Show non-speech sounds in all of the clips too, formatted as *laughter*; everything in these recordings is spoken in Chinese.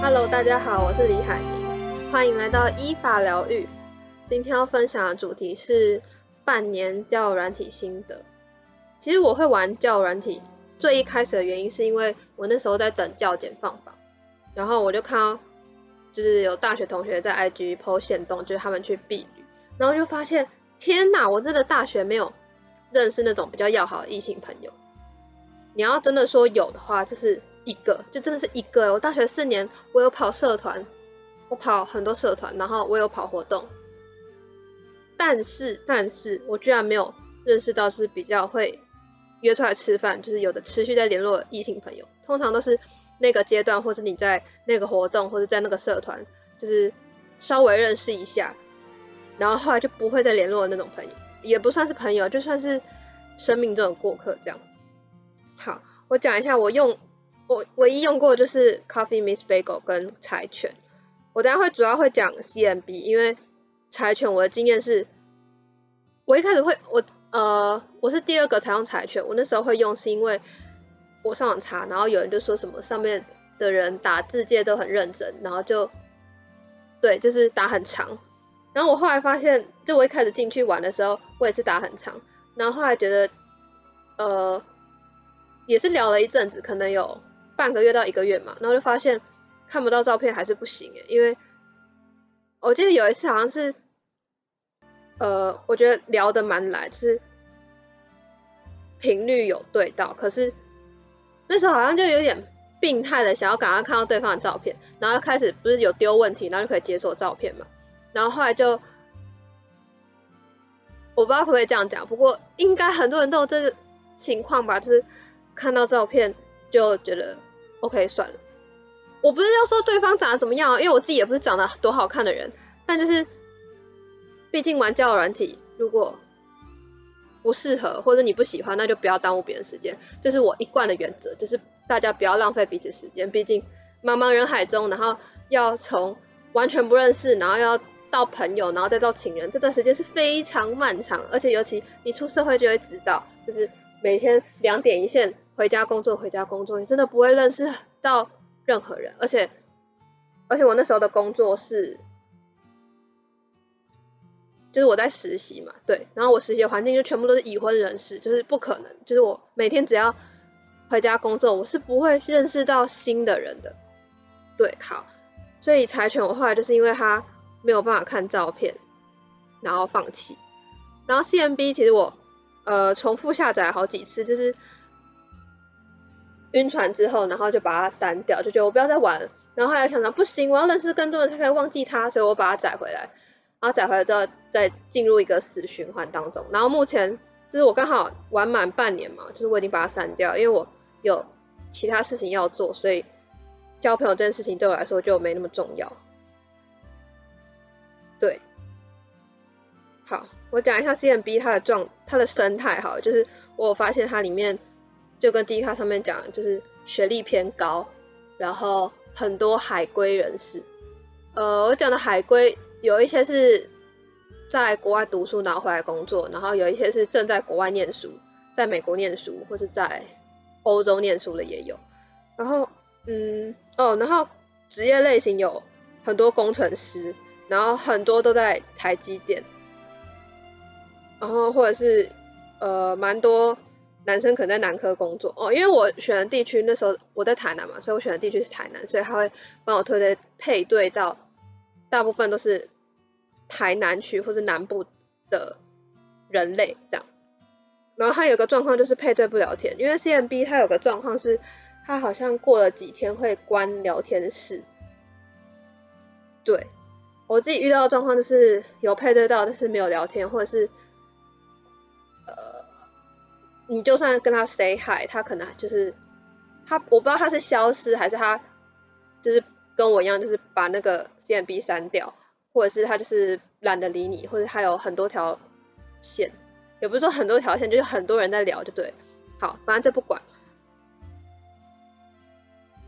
Hello，大家好，我是李海明，欢迎来到依法疗愈。今天要分享的主题是半年教软体心得。其实我会玩教软体，最一开始的原因是因为我那时候在等教检放榜，然后我就看到就是有大学同学在 IG po 限动，就是他们去避旅，然后就发现天哪，我真的大学没有认识那种比较要好的异性朋友。你要真的说有的话，就是。一个就真的是一个，我大学四年，我有跑社团，我跑很多社团，然后我有跑活动，但是但是我居然没有认识到是比较会约出来吃饭，就是有的持续在联络异性朋友，通常都是那个阶段，或是你在那个活动，或者在那个社团，就是稍微认识一下，然后后来就不会再联络的那种朋友，也不算是朋友，就算是生命中的过客这样。好，我讲一下我用。我唯一用过的就是 Coffee Miss Bagel 跟柴犬，我等下会主要会讲 CMB，因为柴犬我的经验是，我一开始会我呃我是第二个才用柴犬，我那时候会用是因为我上网查，然后有人就说什么上面的人打字界都很认真，然后就对就是打很长，然后我后来发现，就我一开始进去玩的时候，我也是打很长，然后后来觉得呃也是聊了一阵子，可能有。半个月到一个月嘛，然后就发现看不到照片还是不行诶，因为我记得有一次好像是，呃，我觉得聊得蛮来，就是频率有对到，可是那时候好像就有点病态的想要赶快看到对方的照片，然后开始不是有丢问题，然后就可以解锁照片嘛，然后后来就我不知道可不可以这样讲，不过应该很多人都有这个情况吧，就是看到照片就觉得。OK，算了，我不是要说对方长得怎么样，因为我自己也不是长得多好看的人，但就是，毕竟玩交友软体，如果不适合或者你不喜欢，那就不要耽误别人时间，这是我一贯的原则，就是大家不要浪费彼此时间，毕竟茫茫人海中，然后要从完全不认识，然后要到朋友，然后再到情人，这段时间是非常漫长，而且尤其你出社会就会知道，就是每天两点一线。回家工作，回家工作，你真的不会认识到任何人，而且，而且我那时候的工作是，就是我在实习嘛，对，然后我实习环境就全部都是已婚人士，就是不可能，就是我每天只要回家工作，我是不会认识到新的人的，对，好，所以柴犬我后来就是因为他没有办法看照片，然后放弃，然后 CMB 其实我呃重复下载好几次，就是。晕船之后，然后就把它删掉，就觉得我不要再玩了。然后后来想想，不行，我要认识更多人才可以忘记他，所以我把它载回来。然后载回来之后，再进入一个死循环当中。然后目前就是我刚好玩满半年嘛，就是我已经把它删掉，因为我有其他事情要做，所以交朋友这件事情对我来说就没那么重要。对，好，我讲一下 CMB 它的状，它的生态好，就是我发现它里面。就跟 D 卡上面讲，就是学历偏高，然后很多海归人士。呃，我讲的海归有一些是在国外读书然后回来工作，然后有一些是正在国外念书，在美国念书或是在欧洲念书的也有。然后，嗯，哦，然后职业类型有很多工程师，然后很多都在台积电，然后或者是呃蛮多。男生可能在南科工作哦，因为我选的地区那时候我在台南嘛，所以我选的地区是台南，所以他会帮我推的配对到大部分都是台南区或是南部的人类这样。然后他有个状况就是配对不聊天，因为 CMB 他有个状况是，他好像过了几天会关聊天室。对，我自己遇到的状况就是有配对到，但是没有聊天，或者是。你就算跟他 say hi，他可能就是他，我不知道他是消失还是他就是跟我一样，就是把那个 CMB 删掉，或者是他就是懒得理你，或者他有很多条线，也不是说很多条线，就是很多人在聊，就对。好，反正这不管。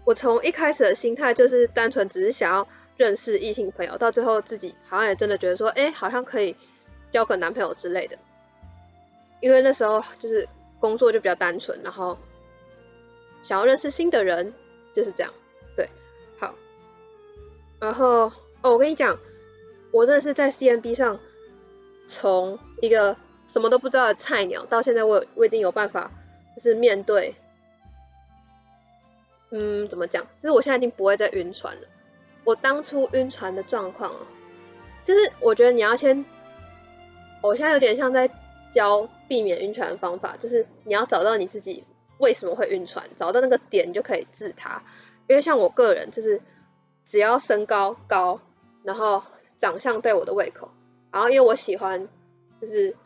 我从一开始的心态就是单纯只是想要认识异性朋友，到最后自己好像也真的觉得说，哎，好像可以交个男朋友之类的，因为那时候就是。工作就比较单纯，然后想要认识新的人，就是这样。对，好，然后哦，我跟你讲，我真的是在 CMB 上从一个什么都不知道的菜鸟，到现在我我已经有办法，就是面对，嗯，怎么讲？就是我现在已经不会再晕船了。我当初晕船的状况啊，就是我觉得你要先，我现在有点像在教避免晕船的方法，就是你要找到你自己为什么会晕船，找到那个点你就可以治它。因为像我个人就是只要身高高，然后长相对我的胃口，然后因为我喜欢就是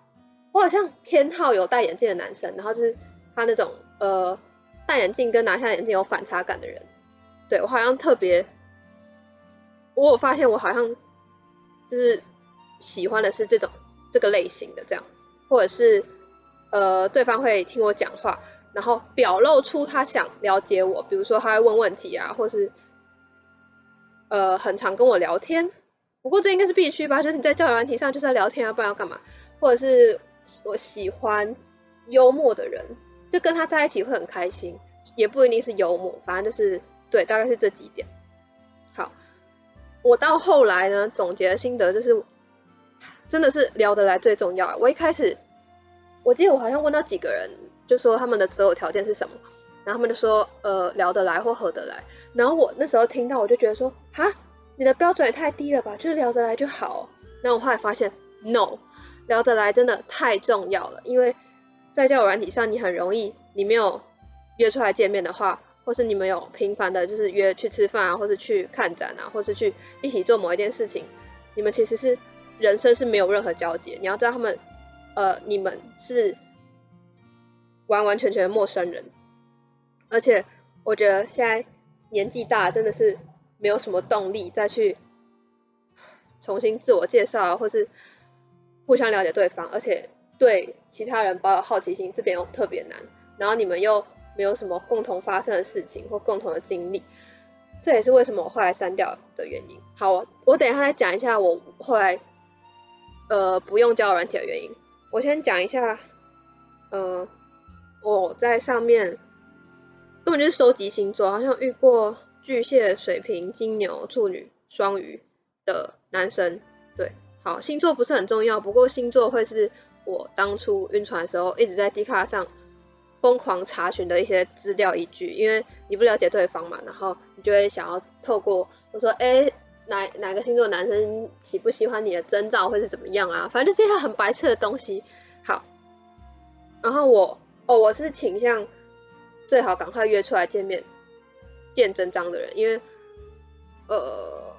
我好像偏好有戴眼镜的男生，然后就是他那种呃戴眼镜跟拿下眼镜有反差感的人，对，我好像特别。我有发现，我好像就是喜欢的是这种这个类型的这样，或者是呃，对方会听我讲话，然后表露出他想了解我，比如说他会问问题啊，或是呃，很常跟我聊天。不过这应该是必须吧，就是你在交友问题上就是要聊天啊，不然要干嘛？或者是我喜欢幽默的人，就跟他在一起会很开心，也不一定是幽默，反正就是对，大概是这几点。好我到后来呢，总结的心得就是，真的是聊得来最重要。我一开始，我记得我好像问到几个人，就说他们的择偶条件是什么，然后他们就说，呃，聊得来或合得来。然后我那时候听到，我就觉得说，哈，你的标准也太低了吧，就是聊得来就好。然后我后来发现，no，聊得来真的太重要了，因为在交友软体上，你很容易，你没有约出来见面的话。或是你们有频繁的，就是约去吃饭啊，或是去看展啊，或是去一起做某一件事情，你们其实是人生是没有任何交集。你要知道他们，呃，你们是完完全全的陌生人。而且我觉得现在年纪大，真的是没有什么动力再去重新自我介绍，或是互相了解对方，而且对其他人保有好奇心，这点又特别难。然后你们又。没有什么共同发生的事情或共同的经历，这也是为什么我后来删掉的原因。好，我等一下再讲一下我后来呃不用交软体的原因。我先讲一下，呃，我在上面根本就是收集星座，好像遇过巨蟹、水瓶、金牛、处女、双鱼的男生。对，好，星座不是很重要，不过星座会是我当初晕船的时候一直在 D 卡上。疯狂查询的一些资料依据，因为你不了解对方嘛，然后你就会想要透过我说，哎，哪哪个星座男生喜不喜欢你的征兆会是怎么样啊？反正就是一些很白痴的东西。好，然后我哦，我是倾向最好赶快约出来见面见真章的人，因为呃，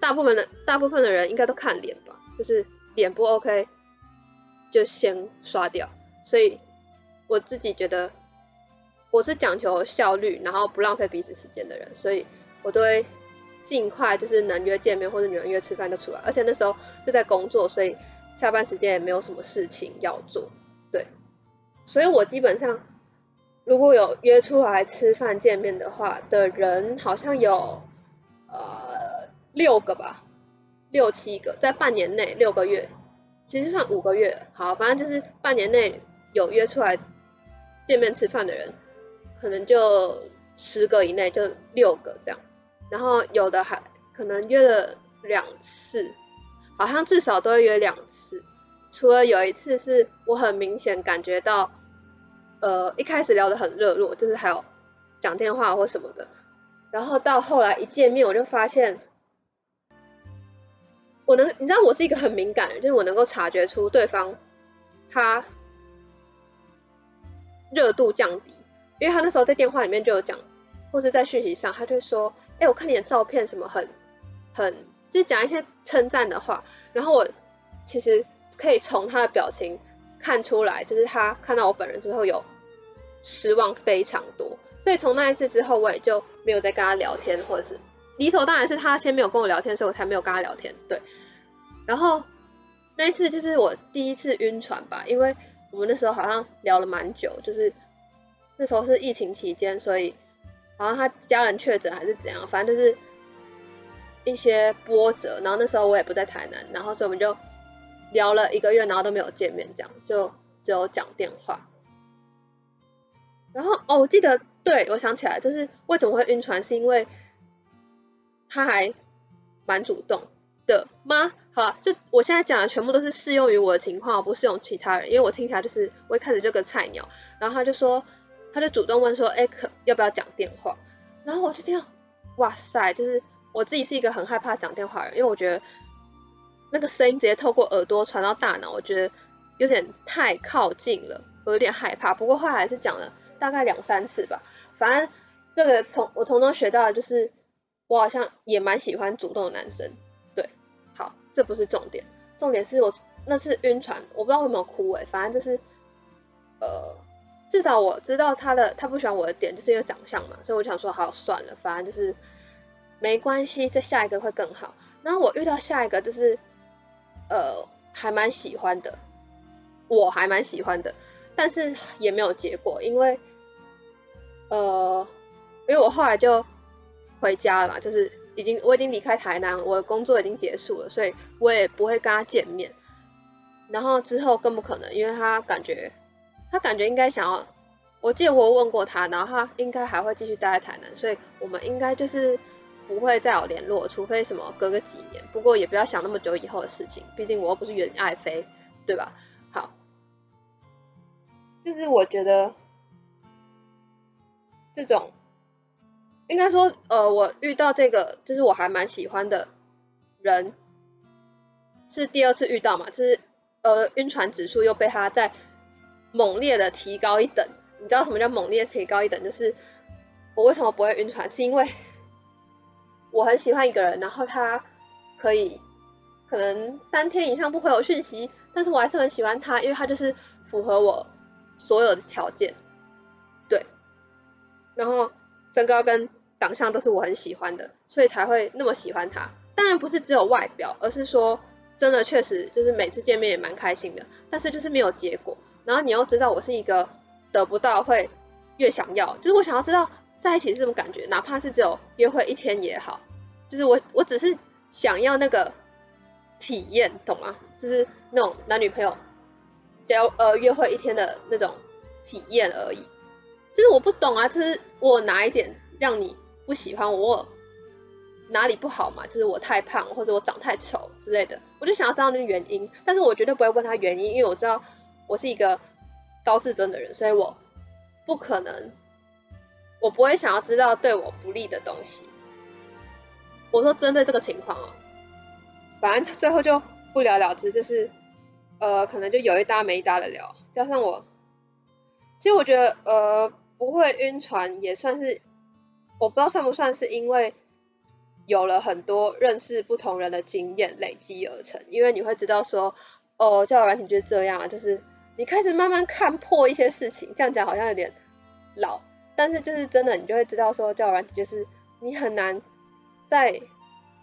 大部分的大部分的人应该都看脸吧，就是脸不 OK 就先刷掉，所以。我自己觉得我是讲求效率，然后不浪费彼此时间的人，所以我都会尽快就是能约见面或者女人约吃饭就出来。而且那时候就在工作，所以下班时间也没有什么事情要做，对。所以我基本上如果有约出来吃饭见面的话的人，好像有呃六个吧，六七个，在半年内六个月，其实算五个月，好，反正就是半年内有约出来。见面吃饭的人，可能就十个以内，就六个这样，然后有的还可能约了两次，好像至少都会约两次。除了有一次是我很明显感觉到，呃，一开始聊得很热络，就是还有讲电话或什么的，然后到后来一见面，我就发现，我能，你知道我是一个很敏感的人，就是我能够察觉出对方他。热度降低，因为他那时候在电话里面就有讲，或是在讯息上，他就说：“哎、我看你的照片什么很很，就是讲一些称赞的话。”然后我其实可以从他的表情看出来，就是他看到我本人之后有失望非常多。所以从那一次之后，我也就没有再跟他聊天，或者是理所当然是他先没有跟我聊天，所以我才没有跟他聊天。对，然后那一次就是我第一次晕船吧，因为。我们那时候好像聊了蛮久，就是那时候是疫情期间，所以好像他家人确诊还是怎样，反正就是一些波折。然后那时候我也不在台南，然后所以我们就聊了一个月，然后都没有见面，这样就只有讲电话。然后哦，我记得对，我想起来，就是为什么会晕船，是因为他还蛮主动的吗？好了，就我现在讲的全部都是适用于我的情况，不适用其他人，因为我听起来就是我一开始就个菜鸟，然后他就说，他就主动问说，哎，可要不要讲电话？然后我就听到，哇塞，就是我自己是一个很害怕讲电话的人，因为我觉得那个声音直接透过耳朵传到大脑，我觉得有点太靠近了，我有点害怕。不过后来还是讲了大概两三次吧，反正这个从我从中学到的就是，我好像也蛮喜欢主动的男生。对，好，这不是重点，重点是我那次晕船，我不知道为什么哭诶、反正就是，呃。至少我知道他的他不喜欢我的点就是因为长相嘛，所以我想说好算了，反正就是没关系，这下一个会更好。然后我遇到下一个就是呃还蛮喜欢的，我还蛮喜欢的，但是也没有结果，因为呃因为我后来就回家了嘛，就是已经我已经离开台南，我的工作已经结束了，所以我也不会跟他见面。然后之后更不可能，因为他感觉。他感觉应该想要，我记得我问过他，然后他应该还会继续待在台南，所以我们应该就是不会再有联络，除非什么隔个几年。不过也不要想那么久以后的事情，毕竟我又不是袁爱妃，对吧？好，就是我觉得这种应该说，呃，我遇到这个就是我还蛮喜欢的人，是第二次遇到嘛，就是呃晕船指数又被他在。猛烈的提高一等，你知道什么叫猛烈提高一等？就是我为什么不会晕船，是因为 *laughs* 我很喜欢一个人，然后他可以可能三天以上不回我讯息，但是我还是很喜欢他，因为他就是符合我所有的条件，对，然后身高跟长相都是我很喜欢的，所以才会那么喜欢他。当然不是只有外表，而是说真的确实就是每次见面也蛮开心的，但是就是没有结果。然后你又知道我是一个得不到会越想要，就是我想要知道在一起是什么感觉，哪怕是只有约会一天也好，就是我我只是想要那个体验，懂吗？就是那种男女朋友交呃约会一天的那种体验而已。就是我不懂啊，就是我哪一点让你不喜欢我，我哪里不好嘛？就是我太胖或者我长太丑之类的，我就想要知道那个原因，但是我绝对不会问他原因，因为我知道。我是一个高自尊的人，所以我不可能，我不会想要知道对我不利的东西。我说针对这个情况哦，反正最后就不了了之，就是呃，可能就有一搭没一搭的聊。加上我，其实我觉得呃，不会晕船也算是，我不知道算不算是因为有了很多认识不同人的经验累积而成，因为你会知道说，哦，交友软体就是这样啊，就是。你开始慢慢看破一些事情，这样讲好像有点老，但是就是真的，你就会知道说，交友软体就是你很难在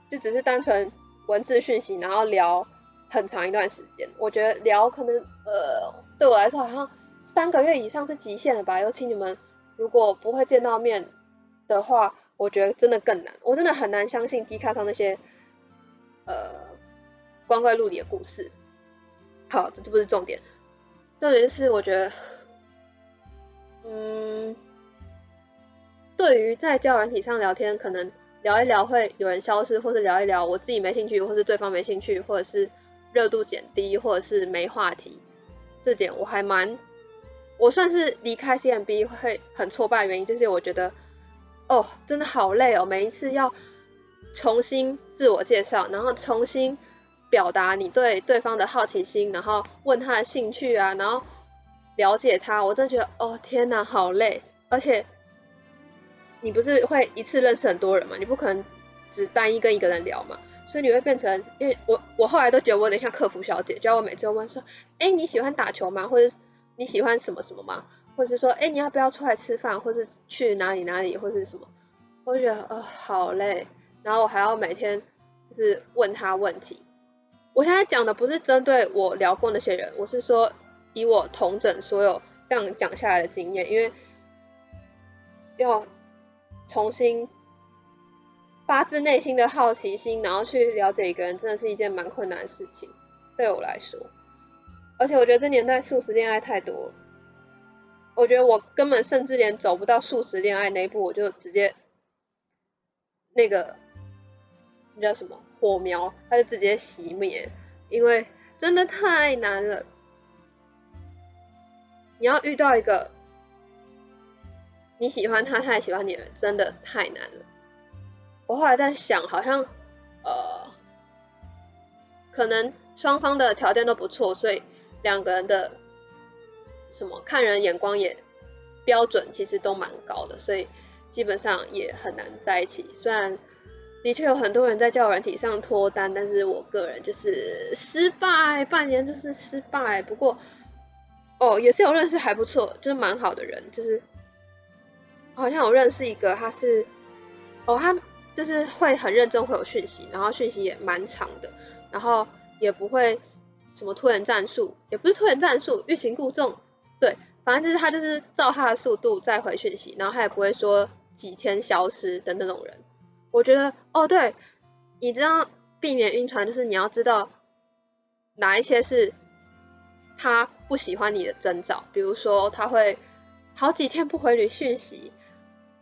就只是单纯文字讯息，然后聊很长一段时间。我觉得聊可能呃对我来说好像三个月以上是极限了吧，尤其你们如果不会见到面的话，我觉得真的更难。我真的很难相信 D 卡上那些呃光怪陆离的故事。好，这就不是重点。重点是，我觉得，嗯，对于在交友软体上聊天，可能聊一聊会有人消失，或者聊一聊我自己没兴趣，或是对方没兴趣，或者是热度减低，或者是没话题，这点我还蛮，我算是离开 CMB 会很挫败的原因，就是我觉得，哦，真的好累哦，每一次要重新自我介绍，然后重新。表达你对对方的好奇心，然后问他的兴趣啊，然后了解他，我真的觉得哦天哪，好累！而且你不是会一次认识很多人嘛，你不可能只单一跟一个人聊嘛，所以你会变成，因为我我后来都觉得我有点像客服小姐，就要我每次问说，哎你喜欢打球吗？或者你喜欢什么什么吗？或者是说，哎你要不要出来吃饭？或是去哪里哪里？或是什么？我就觉得哦好累，然后我还要每天就是问他问题。我现在讲的不是针对我聊过那些人，我是说以我同整所有这样讲下来的经验，因为要重新发自内心的好奇心，然后去了解一个人，真的是一件蛮困难的事情，对我来说。而且我觉得这年代速食恋爱太多了，我觉得我根本甚至连走不到速食恋爱那一步，我就直接那个那叫什么火苗，它就直接熄灭，因为真的太难了。你要遇到一个你喜欢他，他也喜欢你，真的太难了。我后来在想，好像呃，可能双方的条件都不错，所以两个人的。什么看人眼光也标准，其实都蛮高的，所以基本上也很难在一起。虽然的确有很多人在交友软体上脱单，但是我个人就是失败，半年就是失败。不过哦，也是有认识还不错，就是蛮好的人，就是好像有认识一个，他是哦，他就是会很认真，会有讯息，然后讯息也蛮长的，然后也不会什么拖延战术，也不是拖延战术，欲擒故纵。对，反正就是他就是照他的速度再回讯息，然后他也不会说几天消失的那种人。我觉得哦，对，你知道避免晕船就是你要知道哪一些是他不喜欢你的征兆，比如说他会好几天不回你讯息，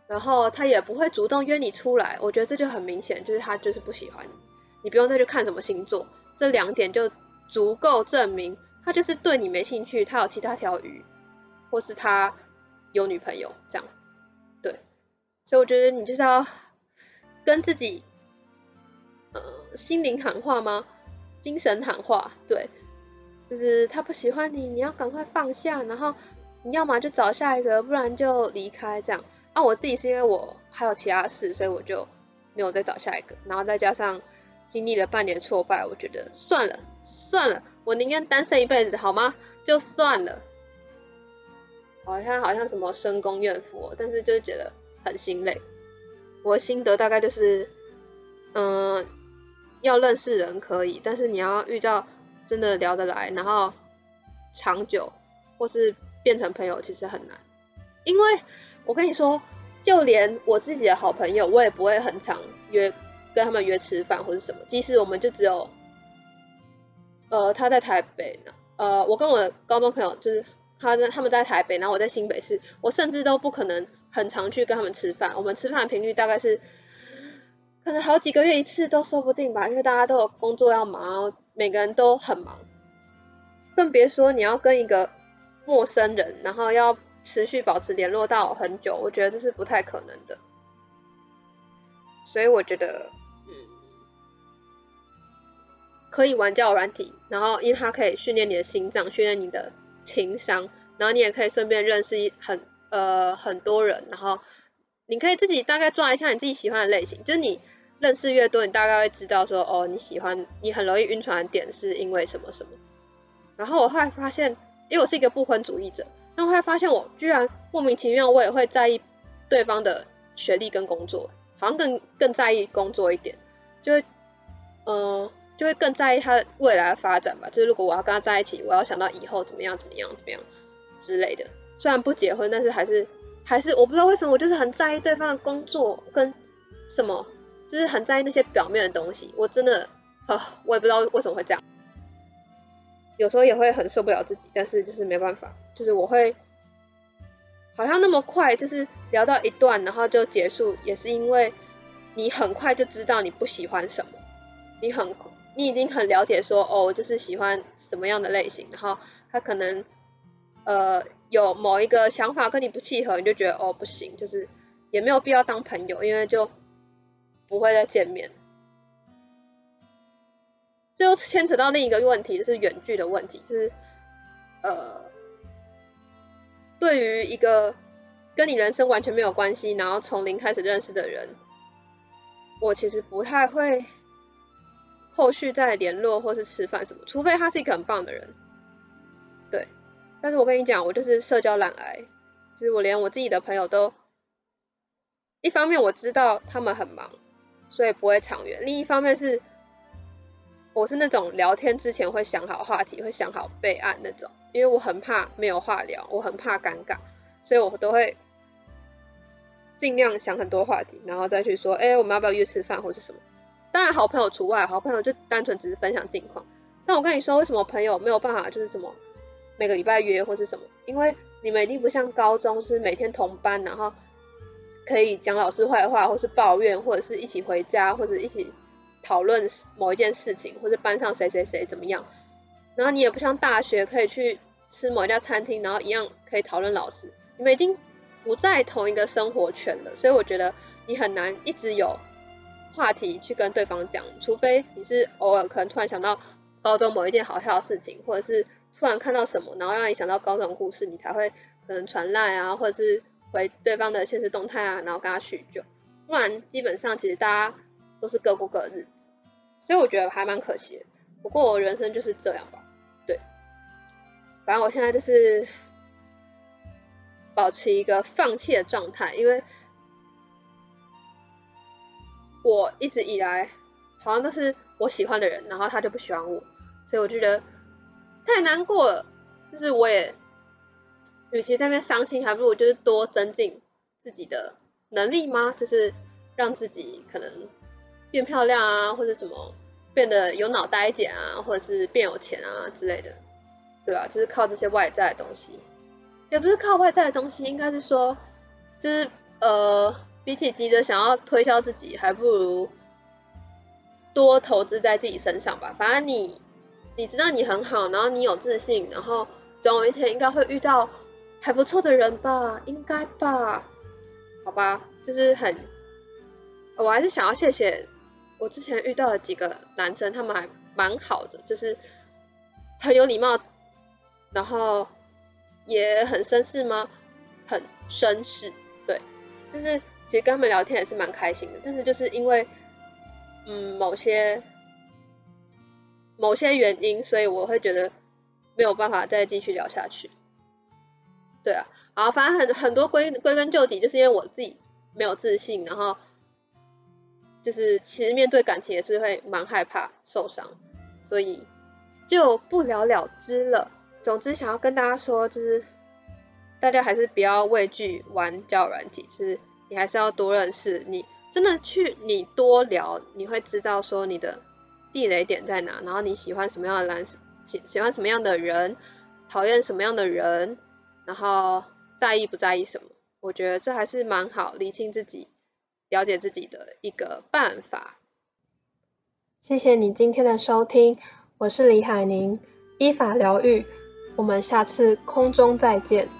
然后他也不会主动约你出来。我觉得这就很明显，就是他就是不喜欢你。你不用再去看什么星座，这两点就足够证明。他就是对你没兴趣，他有其他条鱼，或是他有女朋友这样，对，所以我觉得你就是要跟自己呃心灵喊话吗？精神喊话，对，就是他不喜欢你，你要赶快放下，然后你要么就找下一个，不然就离开这样。啊，我自己是因为我还有其他事，所以我就没有再找下一个，然后再加上经历了半年挫败，我觉得算了算了。我宁愿单身一辈子，好吗？就算了，好像好像什么深宫怨妇，但是就是觉得很心累。我心得大概就是，嗯、要认识人可以，但是你要遇到真的聊得来，然后长久或是变成朋友，其实很难。因为我跟你说，就连我自己的好朋友，我也不会很常约跟他们约吃饭或是什么，即使我们就只有。呃，他在台北呢。呃，我跟我的高中朋友就是他在他们在台北，然后我在新北市，我甚至都不可能很常去跟他们吃饭。我们吃饭的频率大概是可能好几个月一次都说不定吧，因为大家都有工作要忙，每个人都很忙，更别说你要跟一个陌生人，然后要持续保持联络到很久，我觉得这是不太可能的。所以我觉得。嗯可以玩交友软体，然后因为它可以训练你的心脏，训练你的情商，然后你也可以顺便认识一很呃很多人，然后你可以自己大概抓一下你自己喜欢的类型，就是你认识越多，你大概会知道说哦你喜欢你很容易晕船的点是因为什么什么。然后我后来发现，因为我是一个不婚主义者，那我后来发现我居然莫名其妙我也会在意对方的学历跟工作，好像更更在意工作一点，就会嗯。呃就会更在意他未来的发展吧。就是如果我要跟他在一起，我要想到以后怎么样怎么样怎么样之类的。虽然不结婚，但是还是还是我不知道为什么，我就是很在意对方的工作跟什么，就是很在意那些表面的东西。我真的啊，我也不知道为什么会这样。有时候也会很受不了自己，但是就是没办法，就是我会好像那么快，就是聊到一段然后就结束，也是因为你很快就知道你不喜欢什么，你很。你已经很了解说哦，我就是喜欢什么样的类型，然后他可能呃有某一个想法跟你不契合，你就觉得哦不行，就是也没有必要当朋友，因为就不会再见面。这又牵扯到另一个问题，就是远距的问题，就是呃对于一个跟你人生完全没有关系，然后从零开始认识的人，我其实不太会。后续再联络或是吃饭什么，除非他是一个很棒的人，对。但是我跟你讲，我就是社交懒癌，其实我连我自己的朋友都，一方面我知道他们很忙，所以不会长远；另一方面是，我是那种聊天之前会想好话题，会想好备案那种，因为我很怕没有话聊，我很怕尴尬，所以我都会尽量想很多话题，然后再去说，哎，我们要不要约吃饭或是什么。当然，好朋友除外，好朋友就单纯只是分享近况。但我跟你说，为什么朋友没有办法就是什么每个礼拜约或是什么，因为你们一定不像高中是每天同班，然后可以讲老师坏话，或是抱怨，或者是一起回家，或者一起讨论某一件事情，或者班上谁谁谁怎么样。然后你也不像大学可以去吃某一家餐厅，然后一样可以讨论老师。你们已经不在同一个生活圈了，所以我觉得你很难一直有话题去跟对方讲，除非你是偶尔可能突然想到高中某一件好笑的事情，或者是突然看到什么，然后让你想到高中故事，你才会可能传赖啊，或者是回对方的现实动态啊，然后跟他叙旧。不然基本上其实大家都是各过各的日子，所以我觉得还蛮可惜的。不过我人生就是这样吧。对反正我现在就是保持一个放弃的状态，因为我一直以来好像都是我喜欢的人，然后他就不喜欢我，所以我觉得太难过了。就是我也，与其在那边伤心，还不如就是多增进自己的能力吗？就是让自己可能变漂亮啊，或者什么变得有脑袋一点啊，或者是变有钱啊之类的。对啊，就是靠这些外在的东西，也不是靠外在的东西，应该是说，就是呃，比起急着想要推销自己，还不如多投资在自己身上吧。反正你你知道你很好，然后你有自信，然后总有一天应该会遇到还不错的人吧，应该吧？好吧，就是很，我还是想要谢谢我之前遇到的几个男生，他们还蛮好的，就是很有礼貌。然后也很绅士吗？很绅士，对，就是其实跟他们聊天也是蛮开心的。但是就是因为嗯某些某些原因，所以我会觉得没有办法再继续聊下去。对啊，好，反正很很多归归根究底，就是因为我自己没有自信，然后就是其实面对感情也是会蛮害怕受伤，所以就不了了之了。总之，想要跟大家说，就是大家还是不要畏惧玩交友软体，就是你还是要多认识。你真的去，你多聊，你会知道说你的地雷点在哪，然后你喜欢什么样的男生，喜喜欢什么样的人，讨厌什么样的人，然后在意不在意什么。我觉得这还是蛮好理清自己、了解自己的一个办法。谢谢你今天的收听，我是李海宁，依法疗愈。我们下次空中再见。